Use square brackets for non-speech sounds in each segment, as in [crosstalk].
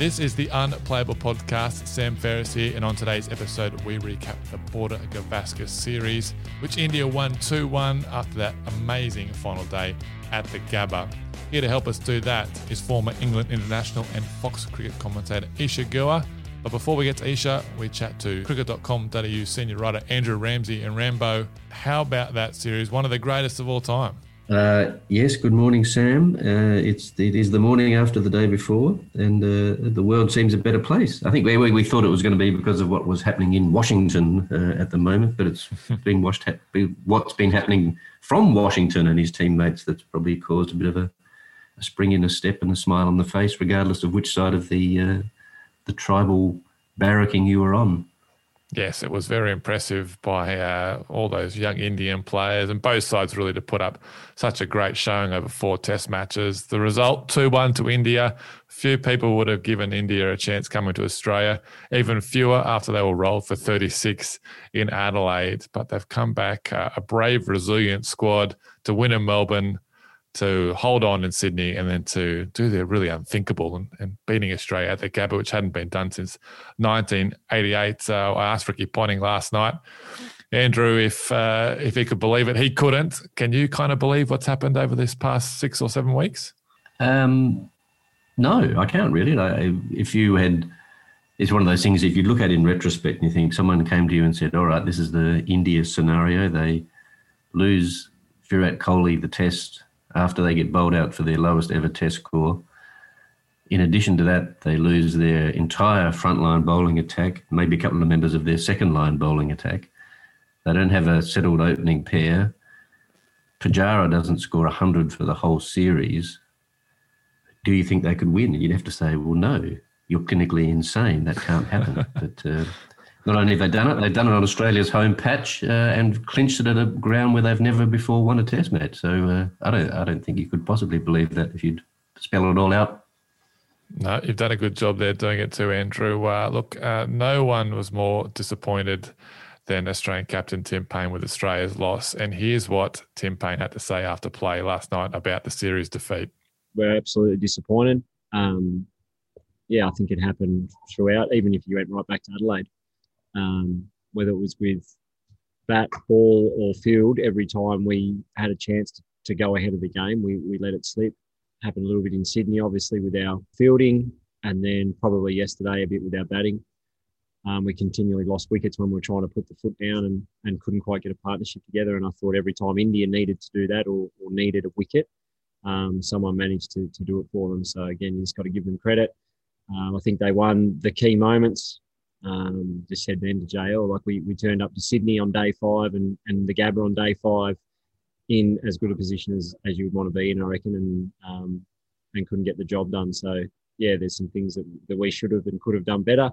This is the Unplayable Podcast. Sam Ferris here, and on today's episode, we recap the Border Gavaskar series, which India won 2 1 after that amazing final day at the Gabba. Here to help us do that is former England international and Fox cricket commentator Isa Guha. But before we get to Isa, we chat to cricket.com.au senior writer Andrew Ramsey and Rambo. How about that series? One of the greatest of all time. Uh, yes, good morning, Sam. Uh, it's it is the morning after the day before, and uh, the world seems a better place. I think we, we thought it was going to be because of what was happening in Washington uh, at the moment, but it's [laughs] been washed what's been happening from Washington and his teammates that's probably caused a bit of a, a spring in a step and a smile on the face, regardless of which side of the uh, the tribal barracking you were on. Yes, it was very impressive by uh, all those young Indian players and both sides really to put up such a great showing over four test matches. The result 2 1 to India. Few people would have given India a chance coming to Australia, even fewer after they were rolled for 36 in Adelaide. But they've come back, uh, a brave, resilient squad to win in Melbourne to hold on in Sydney and then to do the really unthinkable and, and beating Australia at the Gabba, which hadn't been done since 1988. So I asked Ricky Ponting last night, Andrew, if uh, if he could believe it. He couldn't. Can you kind of believe what's happened over this past six or seven weeks? Um, no, I can't really. if you had, it's one of those things. If you look at it in retrospect and you think someone came to you and said, "All right, this is the India scenario. They lose Virat Kohli the Test." After they get bowled out for their lowest ever test score. In addition to that, they lose their entire frontline bowling attack, maybe a couple of members of their second line bowling attack. They don't have a settled opening pair. Pujara doesn't score 100 for the whole series. Do you think they could win? You'd have to say, well, no, you're clinically insane. That can't happen. [laughs] but uh, not only have they done it, they've done it on Australia's home patch uh, and clinched it at a ground where they've never before won a Test match. So uh, I don't, I don't think you could possibly believe that if you'd spell it all out. No, you've done a good job there doing it too, Andrew. Uh, look, uh, no one was more disappointed than Australian captain Tim Paine with Australia's loss. And here's what Tim Paine had to say after play last night about the series defeat. We're absolutely disappointed. Um, yeah, I think it happened throughout, even if you went right back to Adelaide um, whether it was with bat, ball, or field. Every time we had a chance to, to go ahead of the game, we, we let it slip. Happened a little bit in Sydney, obviously, with our fielding, and then probably yesterday a bit with our batting. Um, we continually lost wickets when we were trying to put the foot down and, and couldn't quite get a partnership together. And I thought every time India needed to do that or, or needed a wicket, um, someone managed to, to do it for them. So again, you just got to give them credit. Um, I think they won the key moments um, just heading to jail. Like we, we turned up to Sydney on day five and, and the Gabba on day five in as good a position as, as you would want to be in, I reckon, and um, and couldn't get the job done. So yeah, there's some things that, that we should have and could have done better.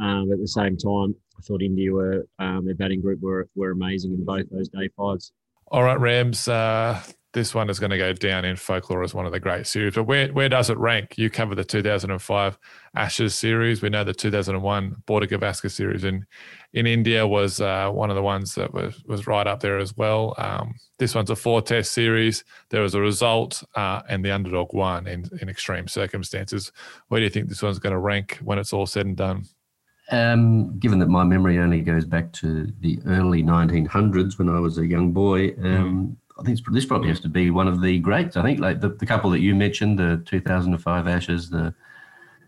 Um, at the same time, I thought India were um, their batting group were were amazing in both those day fives. All right, Rams. Uh, this one is going to go down in folklore as one of the great series. But where, where does it rank? You cover the 2005 Ashes series. We know the 2001 Border Gavaskar series in in India was uh, one of the ones that was was right up there as well. Um, this one's a four test series. There was a result, uh, and the underdog won in, in extreme circumstances. Where do you think this one's going to rank when it's all said and done? Um, given that my memory only goes back to the early 1900s when I was a young boy, um, mm. I think this probably has to be one of the greats. I think like the, the couple that you mentioned, the 2005 Ashes, the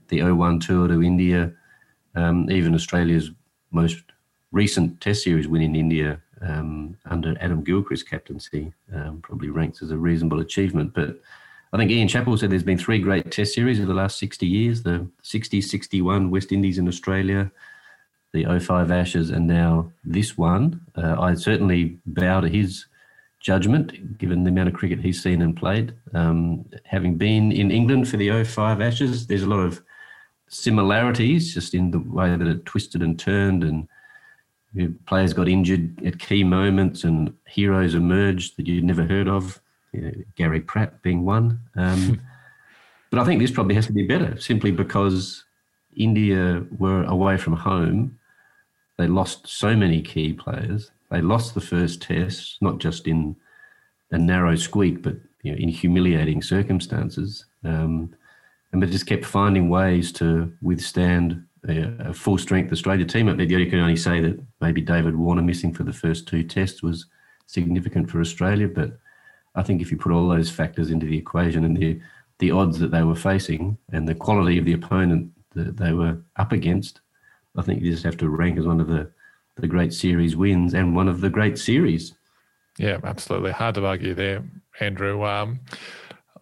the 01 tour to India, um, even Australia's most recent Test series win in India um, under Adam Gilchrist's captaincy um, probably ranks as a reasonable achievement. But I think Ian Chappell said there's been three great test series of the last 60 years the 60, 61, West Indies in Australia, the 05 Ashes, and now this one. Uh, I certainly bow to his judgment, given the amount of cricket he's seen and played. Um, having been in England for the 05 Ashes, there's a lot of similarities just in the way that it twisted and turned and players got injured at key moments and heroes emerged that you'd never heard of, you know, Gary Pratt being one. Um, [laughs] but I think this probably has to be better simply because India were away from home they lost so many key players. They lost the first test, not just in a narrow squeak, but you know, in humiliating circumstances. Um, and they just kept finding ways to withstand a, a full strength Australia team. But you can only say that maybe David Warner missing for the first two tests was significant for Australia. But I think if you put all those factors into the equation and the the odds that they were facing and the quality of the opponent that they were up against, I think you just have to rank as one of the, the great series wins and one of the great series. Yeah, absolutely. Hard to argue there, Andrew. Um,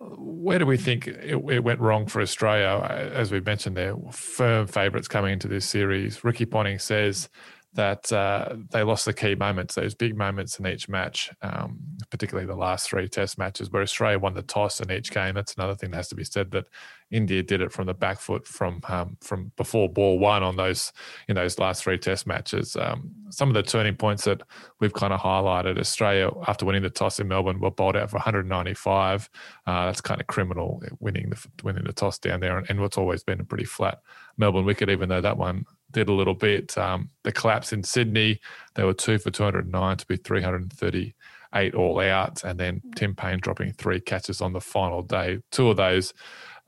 where do we think it, it, went wrong for Australia? As we mentioned, there firm favourites coming into this series. Ricky Ponting says that uh, they lost the key moments, those big moments in each match, um, particularly the last three Test matches where Australia won the toss in each game. That's another thing that has to be said that India did it from the back foot from um, from before ball one on those in those last three Test matches. Um, some of the turning points that we've kind of highlighted: Australia after winning the toss in Melbourne were bowled out for 195. Uh, that's kind of criminal winning the winning the toss down there, and, and what's always been a pretty flat Melbourne wicket, even though that one did a little bit. Um, the collapse in Sydney, they were two for 209 to be 338 all out. And then Tim Paine dropping three catches on the final day. Two of those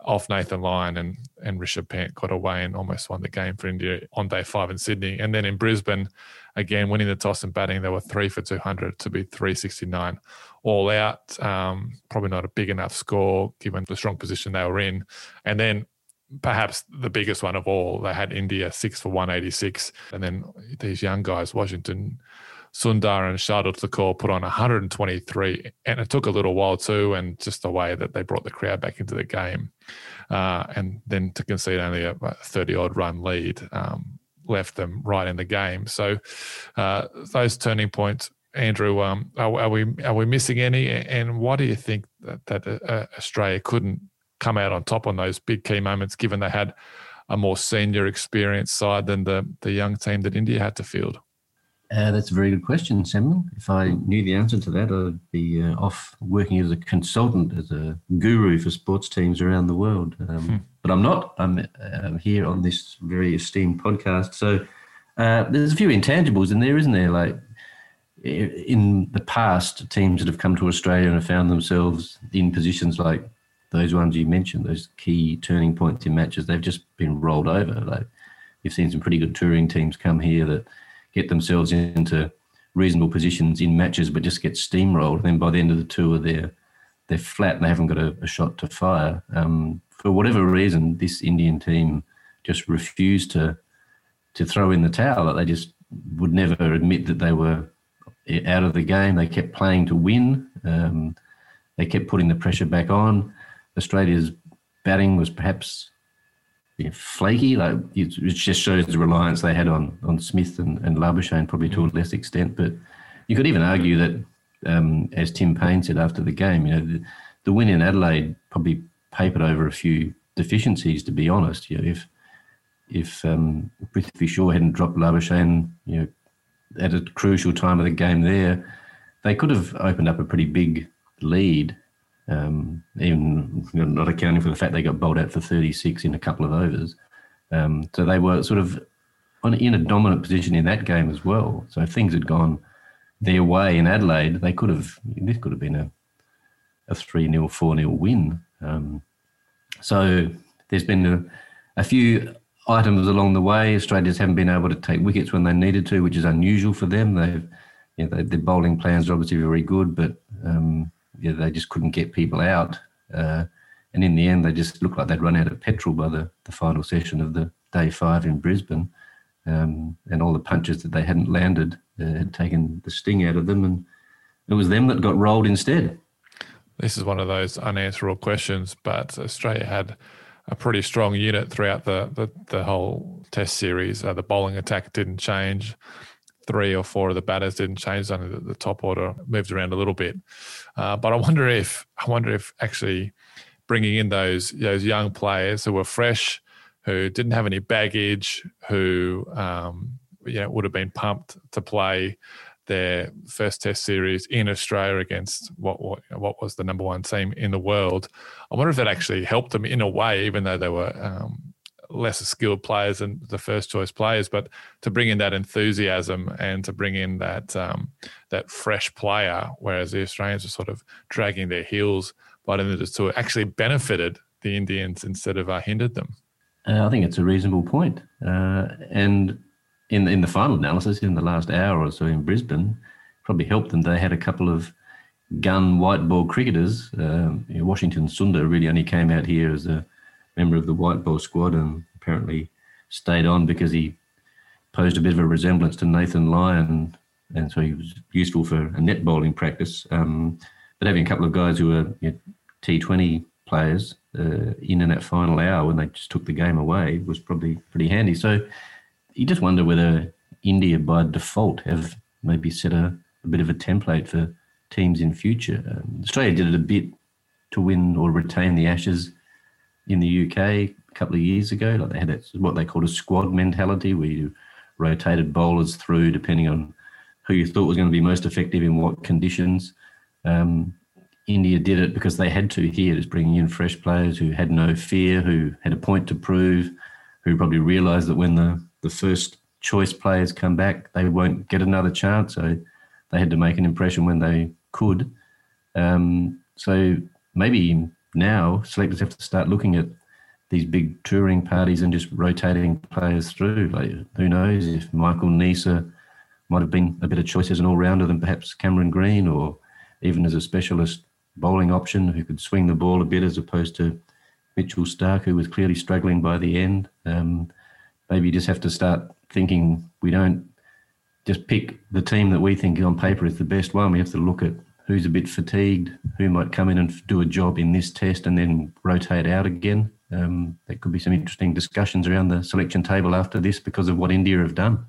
off Nathan Lyon and, and Rishabh Pant got away and almost won the game for India on day five in Sydney. And then in Brisbane, again, winning the toss and batting, they were three for 200 to be 369 all out. Um, probably not a big enough score given the strong position they were in. And then perhaps the biggest one of all. They had India six for 186. And then these young guys, Washington, Sundar and Shardul Thakur put on 123. And it took a little while too, and just the way that they brought the crowd back into the game. Uh, and then to concede only a 30 odd run lead um, left them right in the game. So uh, those turning points. Andrew, um, are, are, we are we missing any? And why do you think that, that uh, Australia couldn't come out on top on those big key moments, given they had a more senior experienced side than the the young team that India had to field? Uh, that's a very good question, Samuel. If I knew the answer to that, I'd be uh, off working as a consultant, as a guru for sports teams around the world. Um, hmm. But I'm not. I'm, I'm, here on this very esteemed podcast. So uh, there's a few intangibles in there, isn't there? Like in the past, teams that have come to Australia and have found themselves in positions like those ones you mentioned, those key turning points in matches, they've just been rolled over. Like you've seen some pretty good touring teams come here that get themselves into reasonable positions in matches, but just get steamrolled. And then by the end of the tour, they're they're flat and they haven't got a, a shot to fire. Um, for whatever reason, this Indian team just refused to to throw in the towel. That they just would never admit that they were out of the game. They kept playing to win. Um, they kept putting the pressure back on. Australia's batting was perhaps flaky. Like it, just shows the reliance they had on on Smith and, and Labuschagne probably to a less extent. But you could even argue that, um, as Tim Paine said after the game, you know, the, the, win in Adelaide probably papered over a few deficiencies. To be honest, you know, if if um, Prithvi Shaw hadn't dropped Labuschagne, you know, at a crucial time of the game there, they could have opened up a pretty big lead um, even not accounting for the fact they got bowled out for 36 in a couple of overs. Um, so they were sort of on, in a dominant position in that game as well. So if things had gone their way in Adelaide, they could have, this could have been a, a 3 0, 4 0 win. Um, so there's been a, a few items along the way. Australians haven't been able to take wickets when they needed to, which is unusual for them. They've, you know, they, their bowling plans are obviously very good, but um, yeah, they just couldn't get people out. Uh, and in the end, they just looked like they'd run out of petrol by the, the final session of the day five in Brisbane. Um, and all the punches that they hadn't landed uh, had taken the sting out of them, and it was them that got rolled instead. This is one of those unanswerable questions, but Australia had a pretty strong unit throughout the the, the whole Test series. Uh, the bowling attack didn't change. Three or four of the batters didn't change. Only the, the top order moved around a little bit. Uh, but I wonder if I wonder if actually bringing in those those young players who were fresh, who didn't have any baggage, who um, you know would have been pumped to play their first Test series in Australia against what, what what was the number one team in the world. I wonder if that actually helped them in a way, even though they were um, lesser skilled players and the first choice players. But to bring in that enthusiasm and to bring in that um, that fresh player, whereas the Australians were sort of dragging their heels by the end to actually benefited the Indians instead of uh, hindered them. Uh, I think it's a reasonable point. Uh, and in in the final analysis, in the last hour or so in Brisbane, probably helped them. They had a couple of gun white ball cricketers. Um, Washington Sundar really only came out here as a member of the white ball squad and apparently stayed on because he posed a bit of a resemblance to Nathan Lyon, and so he was useful for a net bowling practice. Um, but having a couple of guys who were you know, T20 players uh, in in that final hour when they just took the game away was probably pretty handy. So you just wonder whether India by default have maybe set a, a bit of a template for teams in future. Um, Australia did it a bit to win or retain the Ashes in the UK a couple of years ago. Like they had that, what they called a squad mentality, where you rotated bowlers through depending on who you thought was going to be most effective in what conditions. Um, India did it because they had to here, just bringing in fresh players who had no fear, who had a point to prove, who probably realised that when the the first choice players come back, they won't get another chance. So they had to make an impression when they could. Um, so maybe now selectors have to start looking at these big touring parties and just rotating players through. Like who knows if Michael Neser might have been a better choice as an all-rounder than perhaps Cameron Green, or even as a specialist bowling option who could swing the ball a bit as opposed to Mitchell Starc, who was clearly struggling by the end. Um, maybe you just have to start thinking we don't just pick the team that we think on paper is the best one. We have to look at who's a bit fatigued, who might come in and do a job in this test and then rotate out again. Um, there could be some interesting discussions around the selection table after this because of what India have done.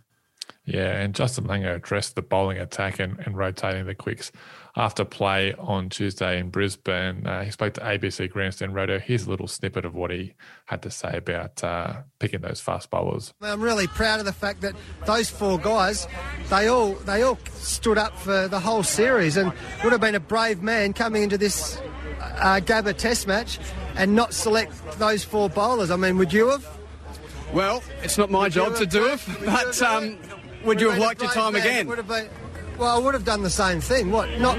Yeah, and Justin Langer addressed the bowling attack and, and rotating the quicks after play on Tuesday in Brisbane. Uh, he spoke to ABC Grandstand Radio. Here's a little snippet of what he had to say about uh, picking those fast bowlers. I'm really proud of the fact that those four guys, they all they all stood up for the whole series and would have been a brave man coming into this uh, Gabba Test match and not select those four bowlers. I mean, would you have? Well, it's not my would job to do it, but um, would you have liked your time again? Would have been, well, I would have done the same thing. What? Not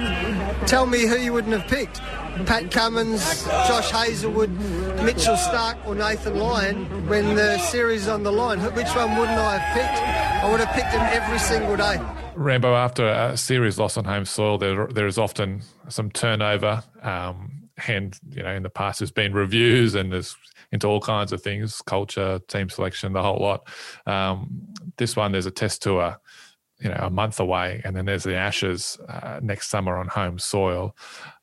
tell me who you wouldn't have picked. Pat Cummins, Josh Hazlewood, Mitchell Starc, or Nathan Lyon when the series is on the line. Which one wouldn't I have picked? I would have picked them every single day. Rambo, after a series loss on home soil, there there is often some turnover. Um, and you know, in the past, there's been reviews and there's into all kinds of things, culture, team selection, the whole lot. Um, this one, there's a test tour, you know, a month away, and then there's the Ashes uh, next summer on home soil.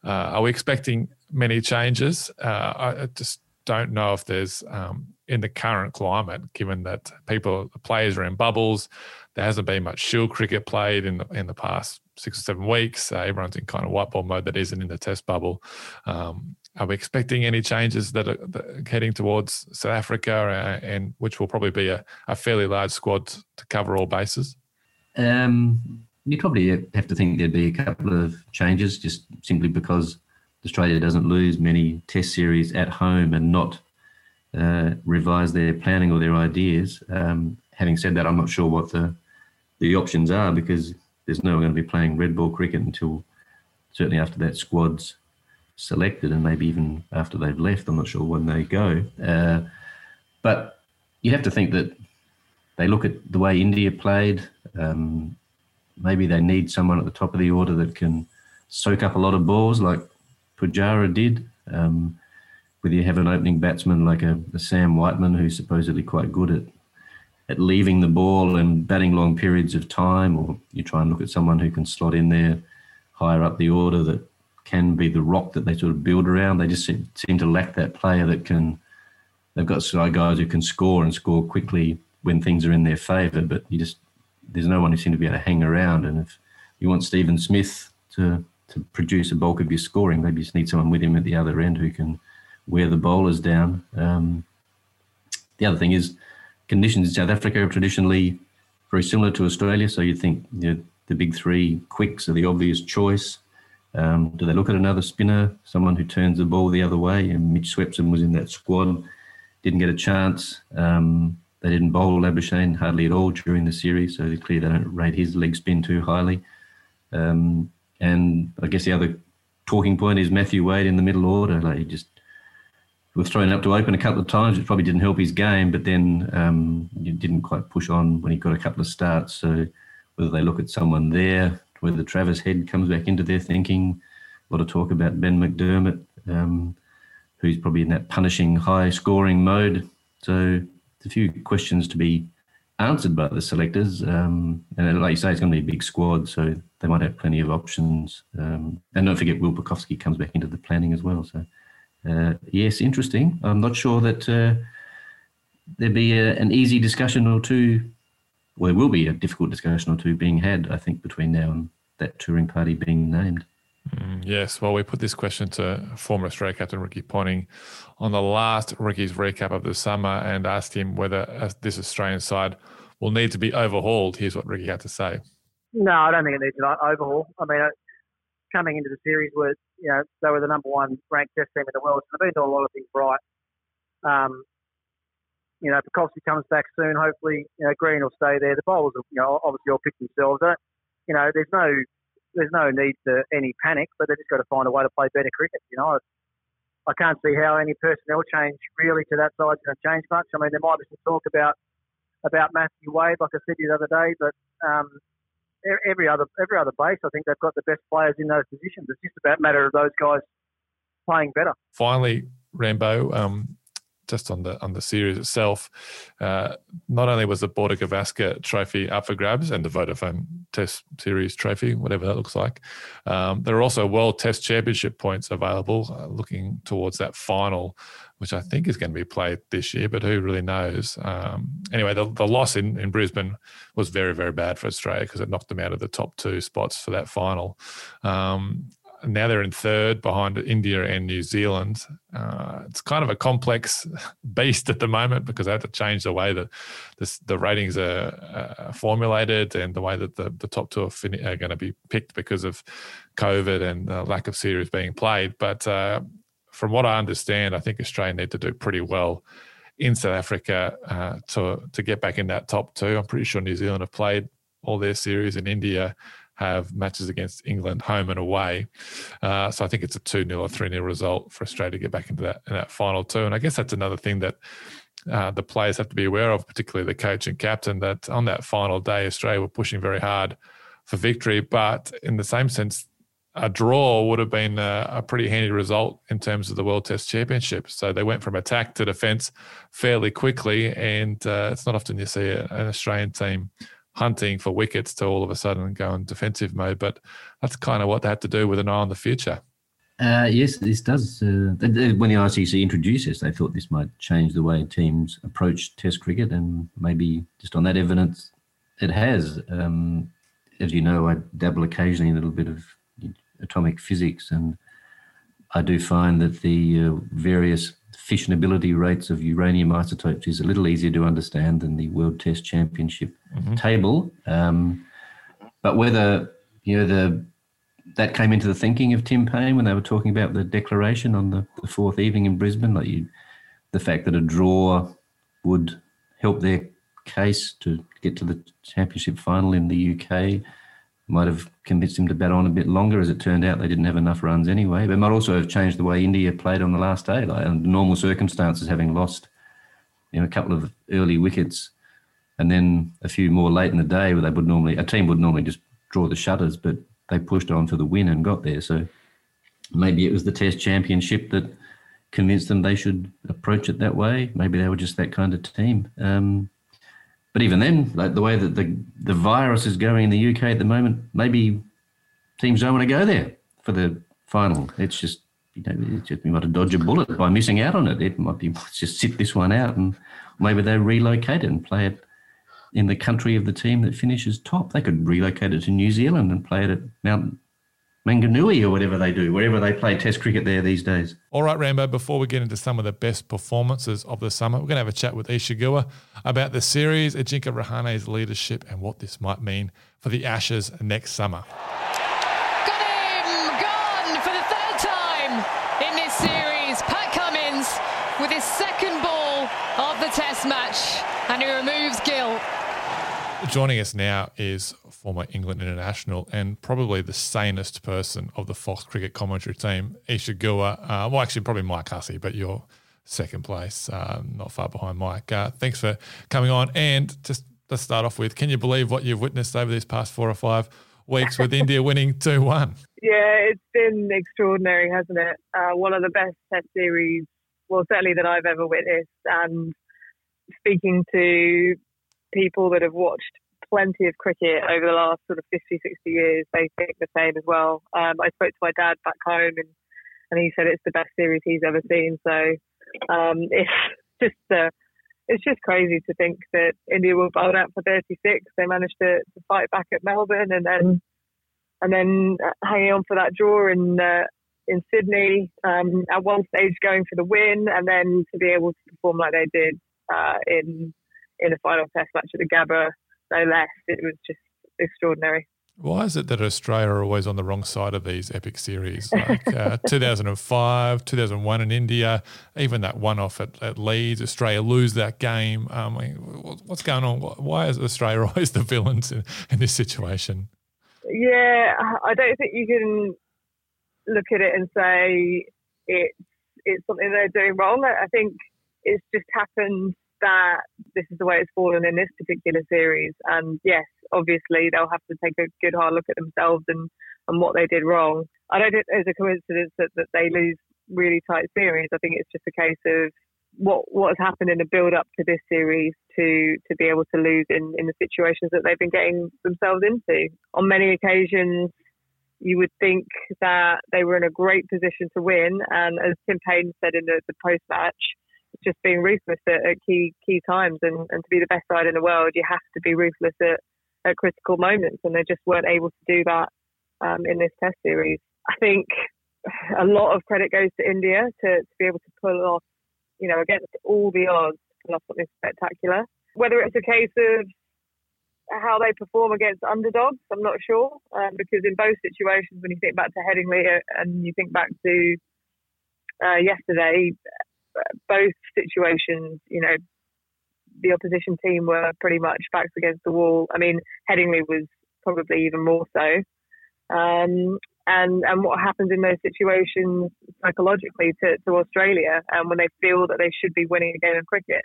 Uh, are we expecting many changes? Uh, I just don't know if there's um, in the current climate, given that people, the players are in bubbles. There hasn't been much Shield cricket played in the in the past six or seven weeks. Everyone's in kind of white ball mode that isn't in the Test bubble. Um, are we expecting any changes that are, that are heading towards South Africa, uh, and which will probably be a, a, fairly large squad to cover all bases? Um, you probably have to think there'd be a couple of changes, just simply because Australia doesn't lose many Test series at home and not uh, revise their planning or their ideas. Um, having said that, I'm not sure what the the options are because there's no one going to be playing red ball cricket until certainly after that squad's selected and maybe even after they've left. I'm not sure when they go. Uh, but you have to think that they look at the way India played. Um, maybe they need someone at the top of the order that can soak up a lot of balls like Pujara did. Um, whether you have an opening batsman like a, a, Sam Whiteman who's supposedly quite good at at leaving the ball and batting long periods of time, or you try and look at someone who can slot in there higher up the order that can be the rock that they sort of build around. They just seem, seem to lack that player that can. They've got guys who can score and score quickly when things are in their favour, but you just there's no one who seems to be able to hang around. And if you want Stephen Smith to to produce a bulk of your scoring, maybe you just need someone with him at the other end who can wear the bowlers down. Um, the other thing is conditions in South Africa are traditionally very similar to Australia. So you'd think you know, the big three quicks are the obvious choice. Um, do they look at another spinner, someone who turns the ball the other way? And Mitch Swepson was in that squad, didn't get a chance. Um, they didn't bowl Labuschagne hardly at all during the series, so clearly they don't rate his leg spin too highly. Um, and I guess the other talking point is Matthew Wade in the middle order. Like he just was thrown up to open a couple of times, which probably didn't help his game, but then um, didn't quite push on when he got a couple of starts. So whether they look at someone there, whether Travis Head comes back into their thinking, a lot of talk about Ben McDermott, um, who's probably in that punishing high scoring mode. So there's a few questions to be answered by the selectors. Um, and like you say, it's going to be a big squad, so they might have plenty of options. Um, and don't forget, Will Pucovski comes back into the planning as well. So uh, yes, interesting. I'm not sure that uh, there'd be a, an easy discussion or two. Well, there will be a difficult discussion or two being had, I think, between now and that touring party being named. Mm, yes, well, we put this question to former Australia captain Ricky Ponting on the last Ricky's recap of the summer and asked him whether uh, this Australian side will need to be overhauled. Here's what Ricky had to say. No, I don't think it needs an overhaul. I mean, coming into the series were, you know, they were the number one ranked test team in the world. So they've been doing a lot of things right. Um, you know, Pucovski comes back soon. Hopefully, you know, Green will stay there. The bowlers, you know, obviously all pick themselves. Don't, you know, there's no there's no need for any panic, but they've just got to find a way to play better cricket. You know, I can't see how any personnel change really to that side is going to change much. I mean, there might be some talk about about Matthew Wade, like I said the other day, but um, every other every other base, I think they've got the best players in those positions. It's just about a matter of those guys playing better. Finally, Rambo, um, just on the on the series itself, uh, not only was the Border Gavaskar Trophy up for grabs and the Vodafone Test Series Trophy, whatever that looks like, um, there are also World Test Championship points available. Uh, looking towards that final, which I think is going to be played this year, but who really knows? Um, anyway, the, the loss in, in Brisbane was very very bad for Australia because it knocked them out of the top two spots for that final. Um, now they're in third behind India and New Zealand. Uh, it's kind of a complex [laughs] beast at the moment because they had to change the way that this, the ratings are uh, formulated and the way that the, the top two are, fin- are, going to be picked because of COVID and the lack of series being played. But uh, from what I understand, I think Australia need to do pretty well in South Africa uh, to to get back in that top two. I'm pretty sure New Zealand have played all their series in India have matches against England home and away. Uh, so I think it's a 2 0 or 3 0 result for Australia to get back into that, in that final two. And I guess that's another thing that uh, the players have to be aware of, particularly the coach and captain, that on that final day, Australia were pushing very hard for victory. But in the same sense, a draw would have been a, a, pretty handy result in terms of the World Test Championship. So they went from attack to defence fairly quickly, and uh, it's not often you see an Australian team hunting for wickets to all of a sudden go in defensive mode. But that's kind of what they had to do with an eye on the future. Uh, yes, this does. Uh, when the ICC introduced this, they thought this might change the way teams approach Test cricket, and maybe just on that evidence, it has. Um, as you know, I dabble occasionally in a little bit of atomic physics, and I do find that the uh, various fissionability rates of uranium isotopes is a little easier to understand than the World Test Championship mm-hmm. table. Um, but whether you know the that came into the thinking of Tim Paine when they were talking about the declaration on the, the fourth evening in Brisbane, like you, the fact that a draw would help their case to get to the championship final in the UK might have convinced him to bat on a bit longer. As it turned out, they didn't have enough runs anyway. But it might also have changed the way India played on the last day. Like under normal circumstances, having lost you know a couple of early wickets and then a few more late in the day, where they would normally a team would normally just draw the shutters, but they pushed on for the win and got there. So maybe it was the Test Championship that convinced them they should approach it that way. Maybe they were just that kind of team. Um, But even then, like the way that the the virus is going in the UK at the moment, maybe teams don't want to go there for the final. It's just you know, it's just we might have dodged a bullet by missing out on it. It might be just sit this one out and maybe they relocate it and play it in the country of the team that finishes top. They could relocate it to New Zealand and play it at Mount Maunganui or whatever they do, wherever they play Test cricket there these days. All right, Rambo, before we get into some of the best performances of the summer, we're going to have a chat with Isa Guha about the series, Ajinkya Rahane's leadership, and what this might mean for the Ashes next summer. Got him! Gone for the third time in this series. Pat Cummins with his second ball of the Test match, and he removes Gill. Joining us now is former England international and probably the sanest person of the Fox cricket commentary team, Isa Guha. Uh, well, actually, probably Mike Hussey, but you're second place, uh, not far behind Mike. Uh, thanks for coming on. And just let's start off with can you believe what you've witnessed over these past four or five weeks with India [laughs] winning 2 1? Yeah, it's been extraordinary, hasn't it? Uh, one of the best test series, well, certainly that I've ever witnessed. And speaking to people that have watched plenty of cricket over the last sort of 50, 60 years. They think the same as well. Um, I spoke to my dad back home and, and he said it's the best series he's ever seen. So um, [laughs] it's just uh, it's just crazy to think that India were bowled out for 36. They managed to, to fight back at Melbourne and then and then uh, hanging on for that draw in uh, in Sydney. Um, at one stage going for the win and then to be able to perform like they did uh, in in the final test match at the Gabba no less. It was just extraordinary. Why is it that Australia are always on the wrong side of these epic series? Like uh, [laughs] 2005, 2001 in India, even that one off at, at Leeds, Australia lose that game. Um, what's going on? Why is Australia [laughs] always the villains in, in this situation? Yeah, I don't think you can look at it and say it's it's something they're doing wrong. I think it's just happened that this is the way it's fallen in this particular series. And yes, obviously they'll have to take a good hard look at themselves and, and what they did wrong. I don't think there's a coincidence that, that they lose really tight series. I think it's just a case of what what has happened in the build up to this series to to be able to lose in, in the situations that they've been getting themselves into. On many occasions you would think that they were in a great position to win and as Tim Paine said in the, the post match, just being ruthless at, at, key key times. And, and to be the best side in the world, you have to be ruthless at, at critical moments. And they just weren't able to do that um, in this Test series. I think a lot of credit goes to India to, to be able to pull off, you know, against all the odds, pull off something spectacular. Whether it's a case of how they perform against underdogs, I'm not sure, um, because in both situations, when you think back to Headingley uh, and you think back to uh, yesterday, both situations, you know, the opposition team were pretty much backs against the wall. I mean, Headingley was probably even more so. Um, and and what happens in those situations psychologically to, to Australia, and um, when they feel that they should be winning a game of cricket,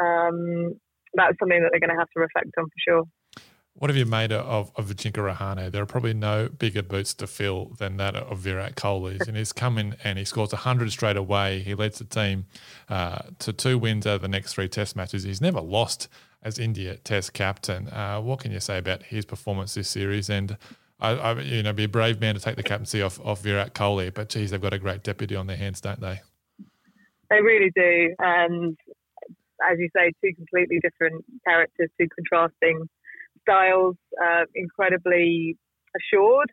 um, that's something that they're going to have to reflect on for sure. What have you made of, of Ajinkya Rahane? There are probably no bigger boots to fill than that of Virat Kohli's. And he's come in and he scores 100 straight away. He leads the team uh, to two wins out of the next three test matches. He's never lost as India test captain. Uh, what can you say about his performance this series? And I, I, you know, be a brave man to take the captaincy off, off Virat Kohli, but geez, they've got a great deputy on their hands, don't they? They really do. And as you say, two completely different characters, two contrasting styles, uh, incredibly assured.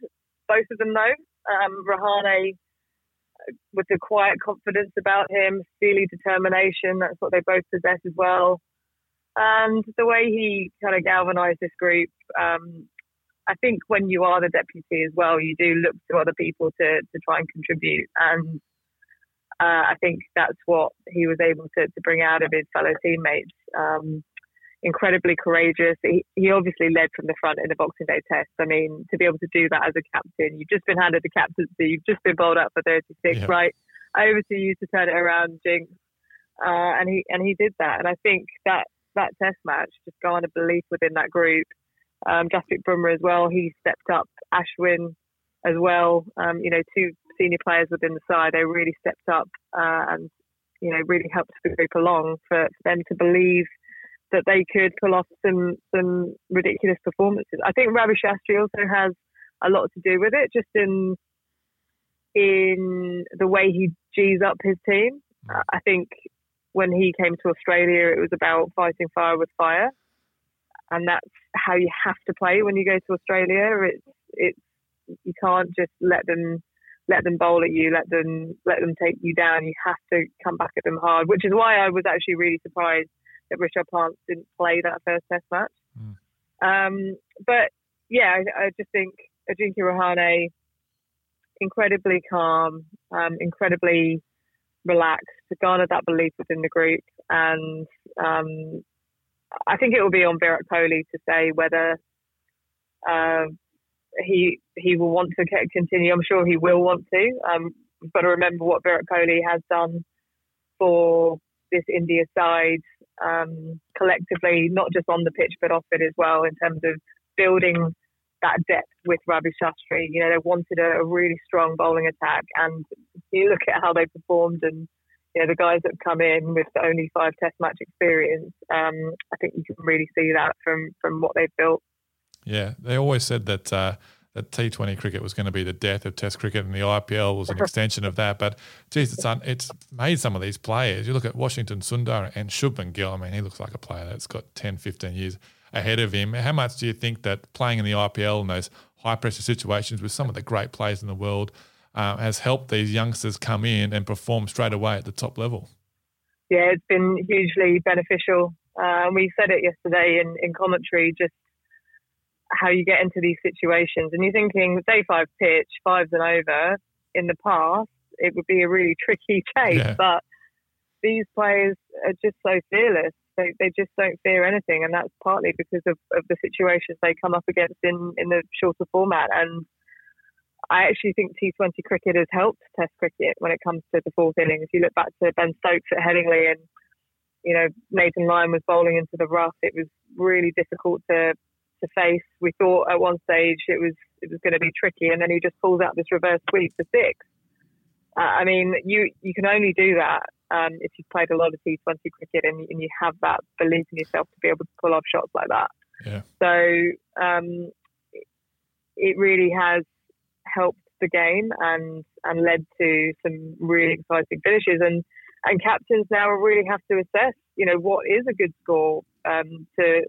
Both of them, though. Um, Rahane uh, with the quiet confidence about him, steely determination. That's what they both possess as well. And the way he kind of galvanized this group, um, I think when you are the deputy as well, you do look to other people to, to try and contribute. And uh, I think that's what he was able to, to bring out of his fellow teammates. Um, incredibly courageous. He, he obviously led from the front in the Boxing Day test. I mean, to be able to do that as a captain, you've just been handed the captaincy, you've just been bowled out for 36, yeah. right? Over to you to turn it around, Jinx. Uh, and he and he did that. And I think that that test match just garnered belief within that group. Um, Jasprit Bumrah as well, he stepped up. Ashwin as well, um, you know, two senior players within the side, they really stepped up uh, and, you know, really helped the group along for, for them to believe – that they could pull off some some ridiculous performances. I think Ravi Shastri also has a lot to do with it, just in in the way he g's up his team. Uh, I think when he came to Australia, it was about fighting fire with fire, and that's how you have to play when you go to Australia. It's it's you can't just let them let them bowl at you, let them let them take you down. You have to come back at them hard, which is why I was actually really surprised that Rishabh Pant didn't play that first Test match. Mm. Um, but yeah, I, I, just think Ajinkya Rahane incredibly calm, um, incredibly relaxed, garnered that belief within the group, and um, I think it will be on Virat Kohli to say whether uh, he he will want to continue. I'm sure he will want to. Um, to remember what Virat Kohli has done for this India side um, collectively, not just on the pitch but off it as well, in terms of building that depth with Ravi Shastri. You know, they wanted a, a really strong bowling attack, and you look at how they performed and you know, the guys that come in with only five Test match experience, um, I think you can really see that from from what they've built. Yeah, they always said that uh, that T20 cricket was going to be the death of Test cricket, and the IPL was an [laughs] extension of that. But geez, it's un- it's made some of these players. You look at Washington Sundar and Shubman Gill. I mean, he looks like a player that's got 10, 15 years ahead of him. How much do you think that playing in the IPL in those high pressure situations with some of the great players in the world uh, has helped these youngsters come in and perform straight away at the top level? Yeah, it's been hugely beneficial. Uh, we said it yesterday in, in commentary, just how you get into these situations. And you're thinking, day five pitch, fives and over, in the past, it would be a really tricky [laughs] chase. Yeah. But these players are just so fearless. They, they just don't fear anything. And that's partly because of, of the situations they come up against in, in the shorter format. And I actually think T20 cricket has helped Test cricket when it comes to the fourth innings. If you look back to Ben Stokes at Headingley and, you know, Nathan Lyon was bowling into the rough, it was really difficult to to face. We thought at one stage it was it was going to be tricky, and then he just pulls out this reverse sweep for six. Uh, I mean, you you can only do that um, if you've played a lot of T20 cricket and, and, you have that belief in yourself to be able to pull off shots like that. Yeah. So um, it really has helped the game and and led to some really exciting finishes and and captains now really have to assess you know what is a good score um, to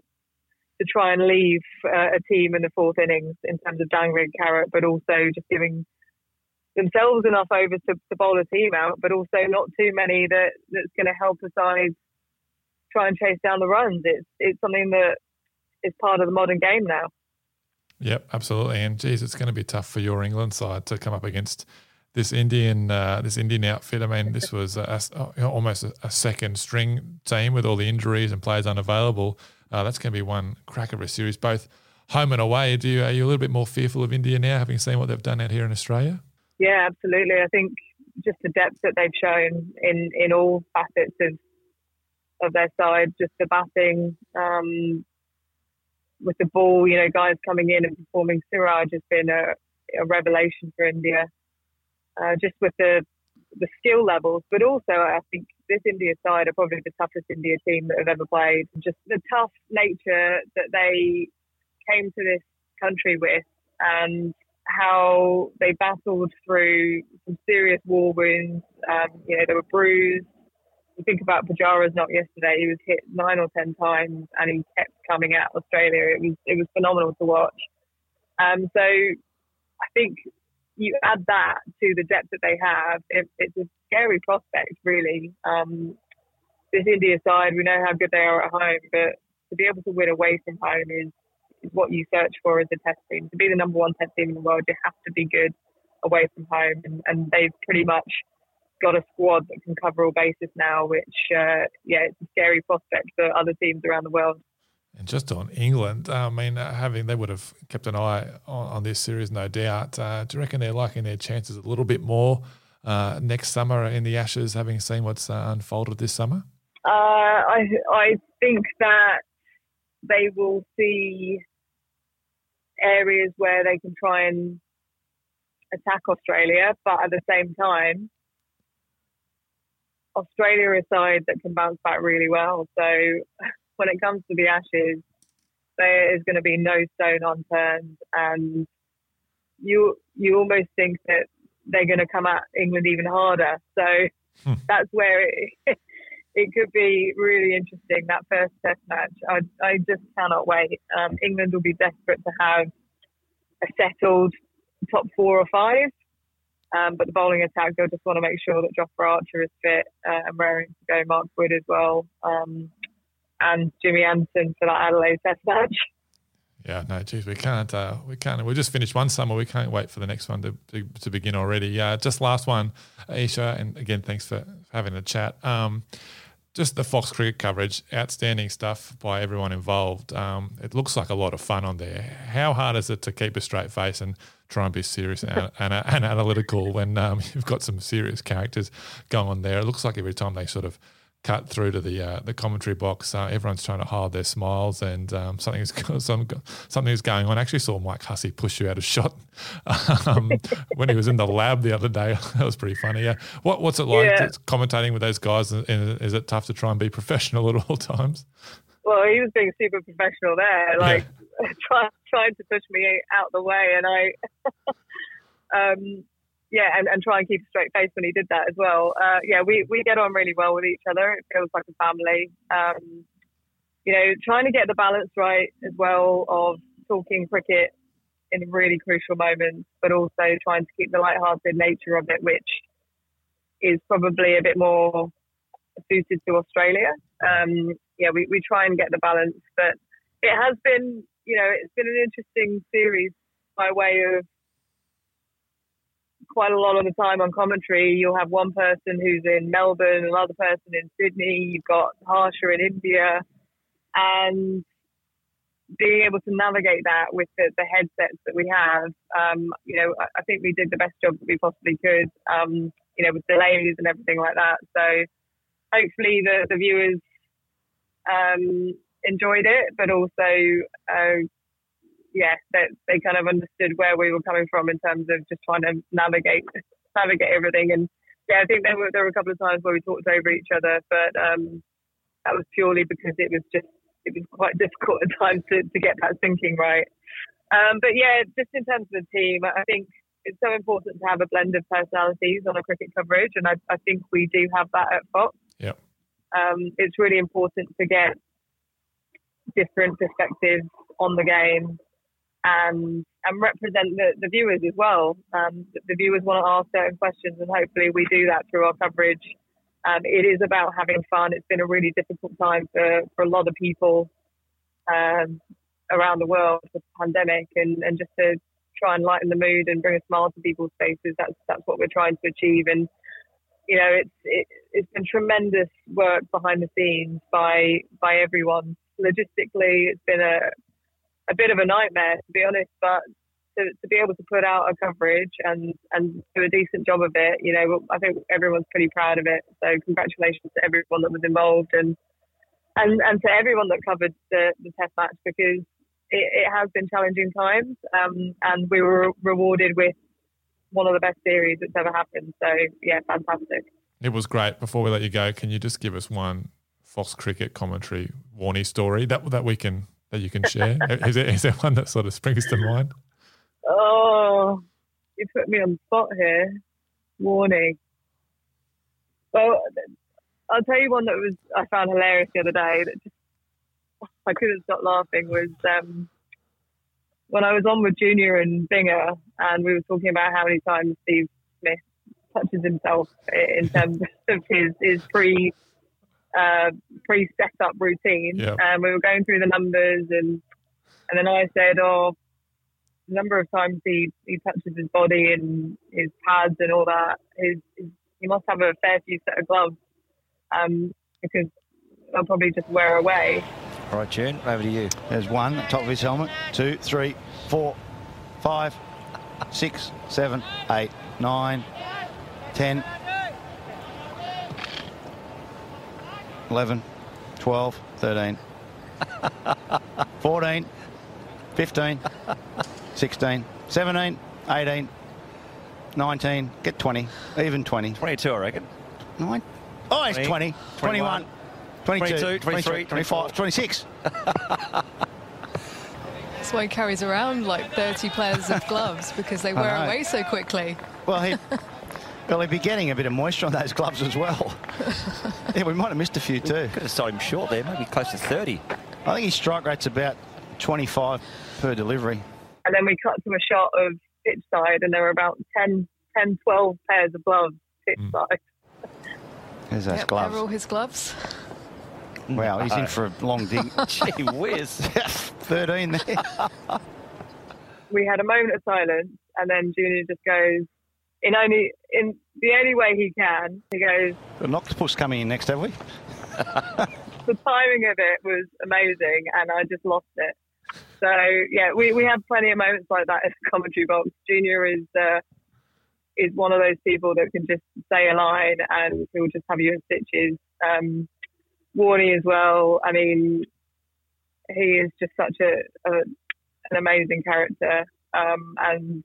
to try and leave uh, a team in the fourth innings in terms of dangling carrot, but also just giving themselves enough overs to, to bowl a team out, but also not too many that that's going to help the side try and chase down the runs. It's it's something that is part of the modern game now. Yep, absolutely. And geez, it's going to be tough for your England side to come up against this Indian uh, this Indian outfit. I mean, this was a, a, almost a, second string team with all the injuries and players unavailable. Uh, that's going to be one crack of a series, both home and away. Do you are you a little bit more fearful of India now, having seen what they've done out here in Australia? Yeah, absolutely. I think just the depth that they've shown in in all facets of of their side, just the batting. Um, with the ball, you know, guys coming in and performing. Siraj has been a, a revelation for India. Uh, just with the the skill levels, but also I think this India side are probably the toughest India team that have ever played. Just the tough nature that they came to this country with and how they battled through some serious war wounds. Um, you know, they were bruised. You think about Pujara's not yesterday. He was hit nine or ten times, and he kept coming out Australia. It was it was phenomenal to watch. Um, so I think you add that to the depth that they have, it, it's a scary prospect, really. Um, this India side, we know how good they are at home, but to be able to win away from home is, is what you search for as a test team. To be the number one test team in the world, you have to be good away from home, and, and they've pretty much got a squad that can cover all bases now, which, uh, yeah, it's a scary prospect for other teams around the world. And just on England, I mean, uh, having they would have kept an eye on, on this series, no doubt. Uh, do you reckon they're liking their chances a little bit more uh, next summer in the Ashes, having seen what's uh, unfolded this summer? Uh, I I think that they will see areas where they can try and attack Australia, but at the same time, Australia is a side that can bounce back really well. So when it comes to the Ashes, there is going to be no stone unturned, and you you almost think that they're going to come at England even harder. So hmm. that's where it, [laughs] it could be really interesting that first Test match. I, I just cannot wait. Um, England will be desperate to have a settled top four or five. Um, but the bowling attack, they'll just want to make sure that Jofra Archer is fit uh, and raring to go. Mark Wood as well, um, and Jimmy Anderson for that Adelaide Test match. Yeah, no, geez, we can't. Uh, we can't. We just finished one summer. We can't wait for the next one to to, to begin already. Yeah, just last one, Isa, and again, thanks for having a chat. Um, just the Fox cricket coverage, outstanding stuff by everyone involved. Um, it looks like a lot of fun on there. How hard is it to keep a straight face and try and be serious and, [laughs] and, and analytical when um, [laughs] you've got some serious characters going on there? It looks like every time they sort of cut through to the uh, the commentary box. Uh, everyone's trying to hide their smiles, and um, something's [laughs] some, something's going on. I actually saw Mike Hussey push you out of shot [laughs] um, when he was in the lab the other day. [laughs] that was pretty funny. Yeah, what what's it like yeah. commentating with those guys? And, is it tough to try and be professional at all times? Well, he was being super professional there, like yeah. trying trying to push me out the way, and I. um, yeah, and, and try and keep a straight face when he did that as well. Uh, yeah, we, we get on really well with each other. It feels like a family. Um, you know, trying to get the balance right as well of talking cricket in really crucial moments, but also trying to keep the light-hearted nature of it, which is probably a bit more suited to Australia. Um, yeah, we, we try and get the balance, but it has been, you know, it's been an interesting series by way of quite a lot of the time on commentary, you'll have one person who's in Melbourne, another person in Sydney, you've got Harsha in India, and being able to navigate that with the, the headsets that we have, um, you know, I, I think we did the best job that we possibly could, um, you know, with delays and everything like that. So hopefully the, the viewers um, enjoyed it, but also uh, yeah, they, they kind of understood where we were coming from in terms of just trying to navigate navigate everything. And yeah, I think there were there were a couple of times where we talked over each other, but um, that was purely because it was just it was quite [laughs] difficult at times to, to get that thinking right. Um, but yeah, just in terms of the team, I think it's so important to have a blend of personalities on a cricket coverage, and I, I think we do have that at Fox. Yeah. Um, it's really important to get different perspectives on the game and and represent the, the viewers as well. Um, the viewers want to ask certain questions, and hopefully we do that through our coverage. Um, it is about having fun. It's been a really difficult time for, for a lot of people um, around the world with the pandemic, and, and just to try and lighten the mood and bring a smile to people's faces. That's that's what we're trying to achieve. And you know, it's it, it's been tremendous work behind the scenes by by everyone. Logistically, it's been a a bit of a nightmare to be honest. But to, to be able to put out a coverage and and do a decent job of it, you know, I think everyone's pretty proud of it. So congratulations to everyone that was involved and and and to everyone that covered the, the test match because it, it has been challenging times. Um, and we were rewarded with one of the best series that's ever happened. So yeah, fantastic. It was great. Before we let you go, can you just give us one Fox cricket commentary Warnie story that that we can that you can share? is, there, is there one that sort of springs to mind? Oh, you put me on the spot here. Warnie. Well, I'll tell you one that was I found hilarious the other day. That just I couldn't stop laughing. Was um, when I was on with Junior and Binga, and we were talking about how many times Steve Smith touches himself in terms [laughs] of his his pre uh, pre-set up routine. Yep. And we were going through the numbers, and and then I said, "Oh, the number of times he, he touches his body and his pads and all that, his, his, he must have a fair few set of gloves um, because they'll probably just wear away." All right, June, over to you. There's one, top of his helmet, two, three, four, five, six, seven, eight, nine, ten, 11, 12, 13, 14, 15, 16, 17, 18, 19, get 20, even 20. 22, I reckon. Nine. Oh, it's 20, 21, 22, 22, 23, 25, 26. That's why he carries around like 30 pairs of gloves because they wear away so quickly. Well, he, [laughs] well, he'd be getting a bit of moisture on those gloves as well. [laughs] yeah, we might have missed a few too. Could have sold him short there, maybe close to 30. I think his strike rate's about 25 per delivery. And then we cut to a shot of pitch side, and there were about 10, 10 12 pairs of gloves pitch hmm. side. There's those Yep, gloves. they're all his gloves. Wow, he's in for a long dig. [laughs] Gee whiz. [laughs] 13 there. We had a moment of silence, and then Junior just goes, in only in the only way he can, he goes, An octopus coming in next, have we? [laughs] the timing of it was amazing, and I just lost it. So yeah, we, we have plenty of moments like that in the commentary box. Junior is uh, is one of those people that can just say a line and he'll just have you in stitches. Um, Warnie as well. I mean, he is just such a, a an amazing character, um, and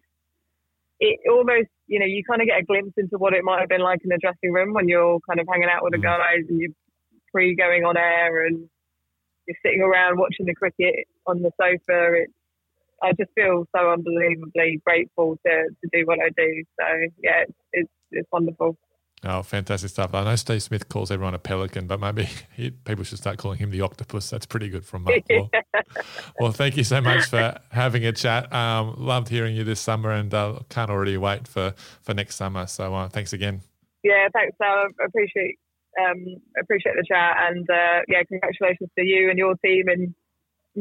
it almost you know you kind of get a glimpse into what it might have been like in the dressing room when you're kind of hanging out with the mm. guys and you're pre going on air and you're sitting around watching the cricket on the sofa. It's I just feel so unbelievably grateful to, to do what I do. So yeah, it's it's, it's wonderful. Oh, fantastic stuff. I know Steve Smith calls everyone a pelican, but maybe [laughs] he, people should start calling him the octopus. That's pretty good from Mark. Well, [laughs] well, thank you so much for having a chat. Um, loved hearing you this summer and uh, can't already wait for, for next summer. So uh, thanks again. Yeah, thanks, Sal. I appreciate um, appreciate the chat, and uh, yeah, congratulations to you and your team in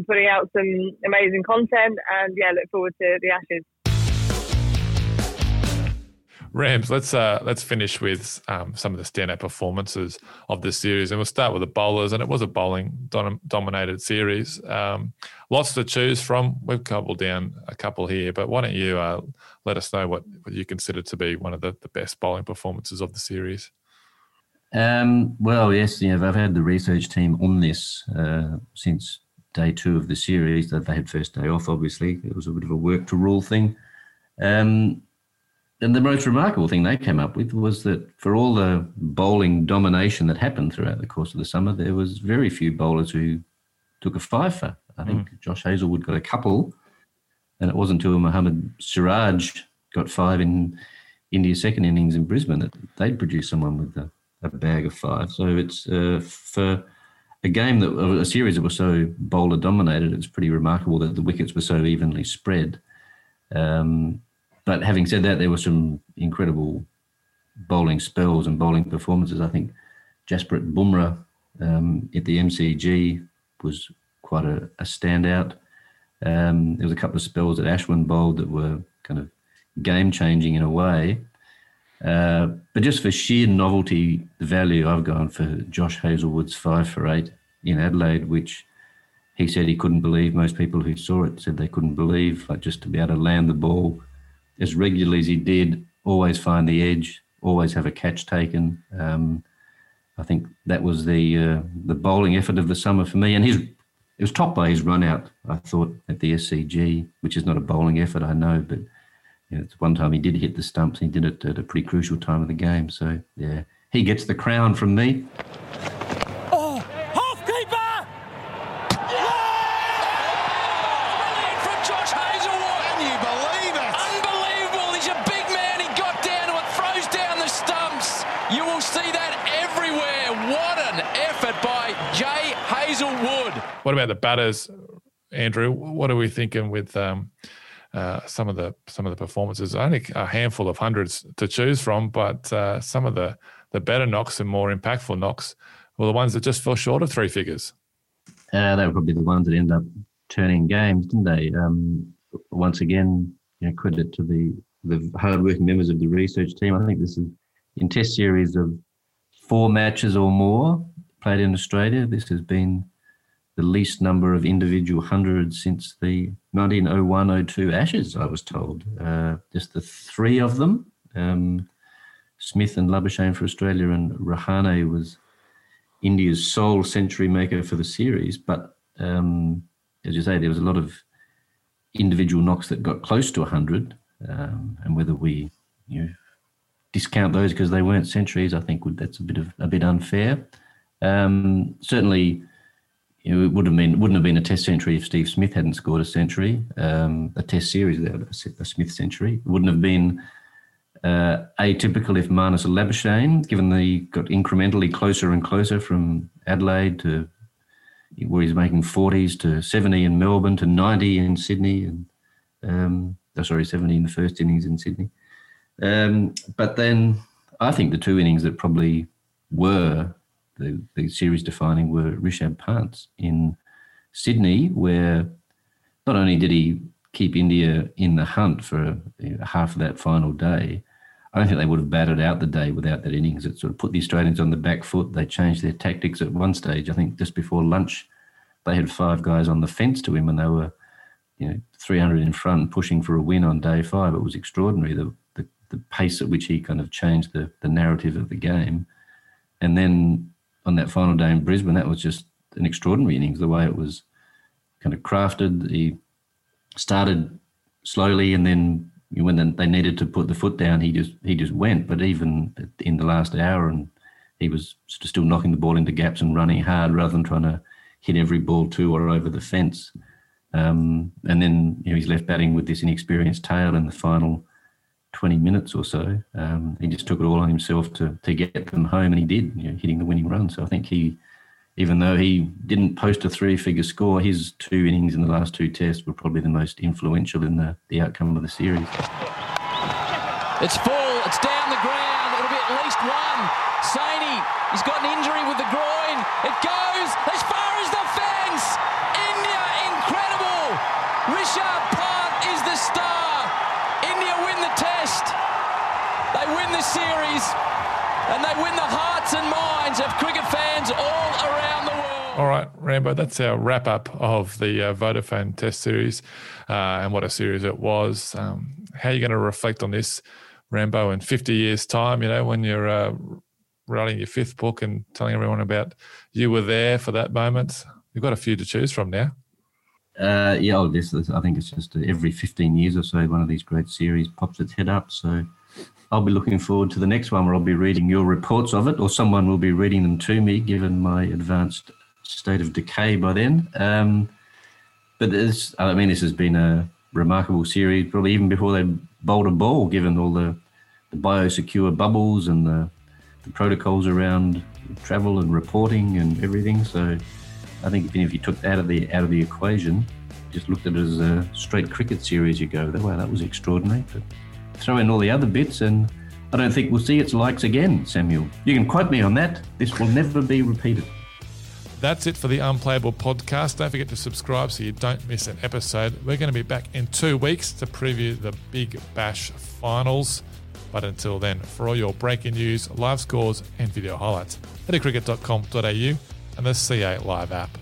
putting out some amazing content. And yeah, look forward to the Ashes. Rams, let's uh, let's finish with um, some of the standout performances of this series, and we'll start with the bowlers. And it was a bowling dom- dominated series. Um, lots to choose from. We've cobbled down a couple here, but why don't you uh, let us know what, what you consider to be one of the, the best bowling performances of the series? Um, well, yes, you know, I've had the research team on this uh, since day two of the series. That they had first day off, obviously. It was a bit of a work to rule thing. Um, and the most remarkable thing they came up with was that for all the bowling domination that happened throughout the course of the summer, there was very few bowlers who took a fifer. I think Josh Hazlewood got a couple, and it wasn't until Mohammad Siraj got five in India's second innings in Brisbane that they'd produced someone with a, a bag of five. So it's uh, for a game that a series that was so bowler dominated. It's pretty remarkable that the wickets were so evenly spread. Um, but having said that, there were some incredible bowling spells and bowling performances. I think Jasprit Bumrah um, at the MCG was quite a, a standout. Um, there was a couple of spells that Ashwin bowled that were kind of game changing in a way. Uh, but just for sheer novelty, the value, I've gone for Josh Hazlewood's five for eight in Adelaide, which he said he couldn't believe. Most people who saw it said they couldn't believe, like just to be able to land the ball as regularly as he did, always find the edge, always have a catch taken. Um, I think that was the uh, the bowling effort of the summer for me, and his it was topped by his run out. I thought at the SCG, which is not a bowling effort, I know, but you know, it's one time he did hit the stumps. He did it at a pretty crucial time of the game. So yeah, he gets the crown from me. Oh, half keeper! Brilliant from Josh Hazlewood. Can you believe it? Unbelievable. He's a big man. He got down to it, throws down the stumps. You will see that everywhere. What an effort by Jay Hazlewood. What about the batters, Andrew? What are we thinking with um, uh, some of the some of the performances? Only a handful of hundreds to choose from, but uh, some of the the better knocks and more impactful knocks were the ones that just fell short of three figures. Uh, they were probably the ones that ended up turning games, didn't they? Um, once again, you know, credit to the the hardworking members of the research team. I think this is in Test series of four matches or more played in Australia. This has been the least number of individual hundreds since the 1901-02 Ashes. I was told, uh, just the three of them. Um, Smith and Labuschagne for Australia, and Rahane was India's sole century maker for the series. But um, as you say, there was a lot of individual knocks that got close to 100. Um, and whether we you know, discount those because they weren't centuries, I think would, that's a bit of a bit unfair. Um, certainly, you know, it would have been wouldn't have been a Test century if Steve Smith hadn't scored a century, um, a Test series without a Smith century. It wouldn't have been uh, atypical if Marnus Labuschagne, given he got incrementally closer and closer from Adelaide to where he's making 40s to 70 in Melbourne to 90 in Sydney, and um, oh, sorry, 70 in the first innings in Sydney. Um, but then I think the two innings that probably were the, the series defining were Rishabh Pant's in Sydney, where not only did he keep India in the hunt for you know, half of that final day, I don't think they would have batted out the day without that innings. It sort of put the Australians on the back foot. They changed their tactics at one stage. I think just before lunch, they had five guys on the fence to him, and they were, you know, 300 in front, pushing for a win on day five. It was extraordinary the the, the pace at which he kind of changed the the narrative of the game, and then on that final day in Brisbane, that was just an extraordinary innings. The way it was kind of crafted, he started slowly, and then when they needed to put the foot down, he just he just went. But even in the last hour, and he was still knocking the ball into gaps and running hard rather than trying to hit every ball to or over the fence. Um, and then you know, he's left batting with this inexperienced tail in the final 20 minutes or so. Um, he just took it all on himself to to get them home, and he did, you know, hitting the winning run. So I think he even though he didn't post a three-figure score, his two innings in the last two tests were probably the most influential in the, the outcome of the series. It's full. It's down the ground. It'll be at least one. Saini, he's got an injury with the groin. It goes as far as the fence. India, incredible. Rishabh Pant is the star. India win the test. They win the series. And they win the hearts and of cricket fans all around the world. All right, Rambo, that's our wrap up of the uh, Vodafone Test Series uh, and what a series it was. Um, how are you going to reflect on this, Rambo, in 50 years' time, you know, when you're uh, writing your fifth book and telling everyone about you were there for that moment? You've got a few to choose from now. Uh, yeah, this, I think it's just every 15 years or so, one of these great series pops its head up. So I'll be looking forward to the next one where I'll be reading your reports of it, or someone will be reading them to me, given my advanced state of decay by then. Um, but this, I mean, this has been a remarkable series, probably even before they bowled a ball, given all the, the biosecure bubbles and the, the protocols around travel and reporting and everything. So I think even if you took that out of the out of the equation, just looked at it as a straight cricket series, you go, wow, that was extraordinary. But throw in all the other bits, and I don't think we'll see its likes again, Samuel. You can quote me on that. This will never be repeated. That's it for the Unplayable podcast. Don't forget to subscribe so you don't miss an episode. We're going to be back in two weeks to preview the Big Bash finals. But until then, for all your breaking news, live scores, and video highlights, head to cricket.com.au and the CA Live app.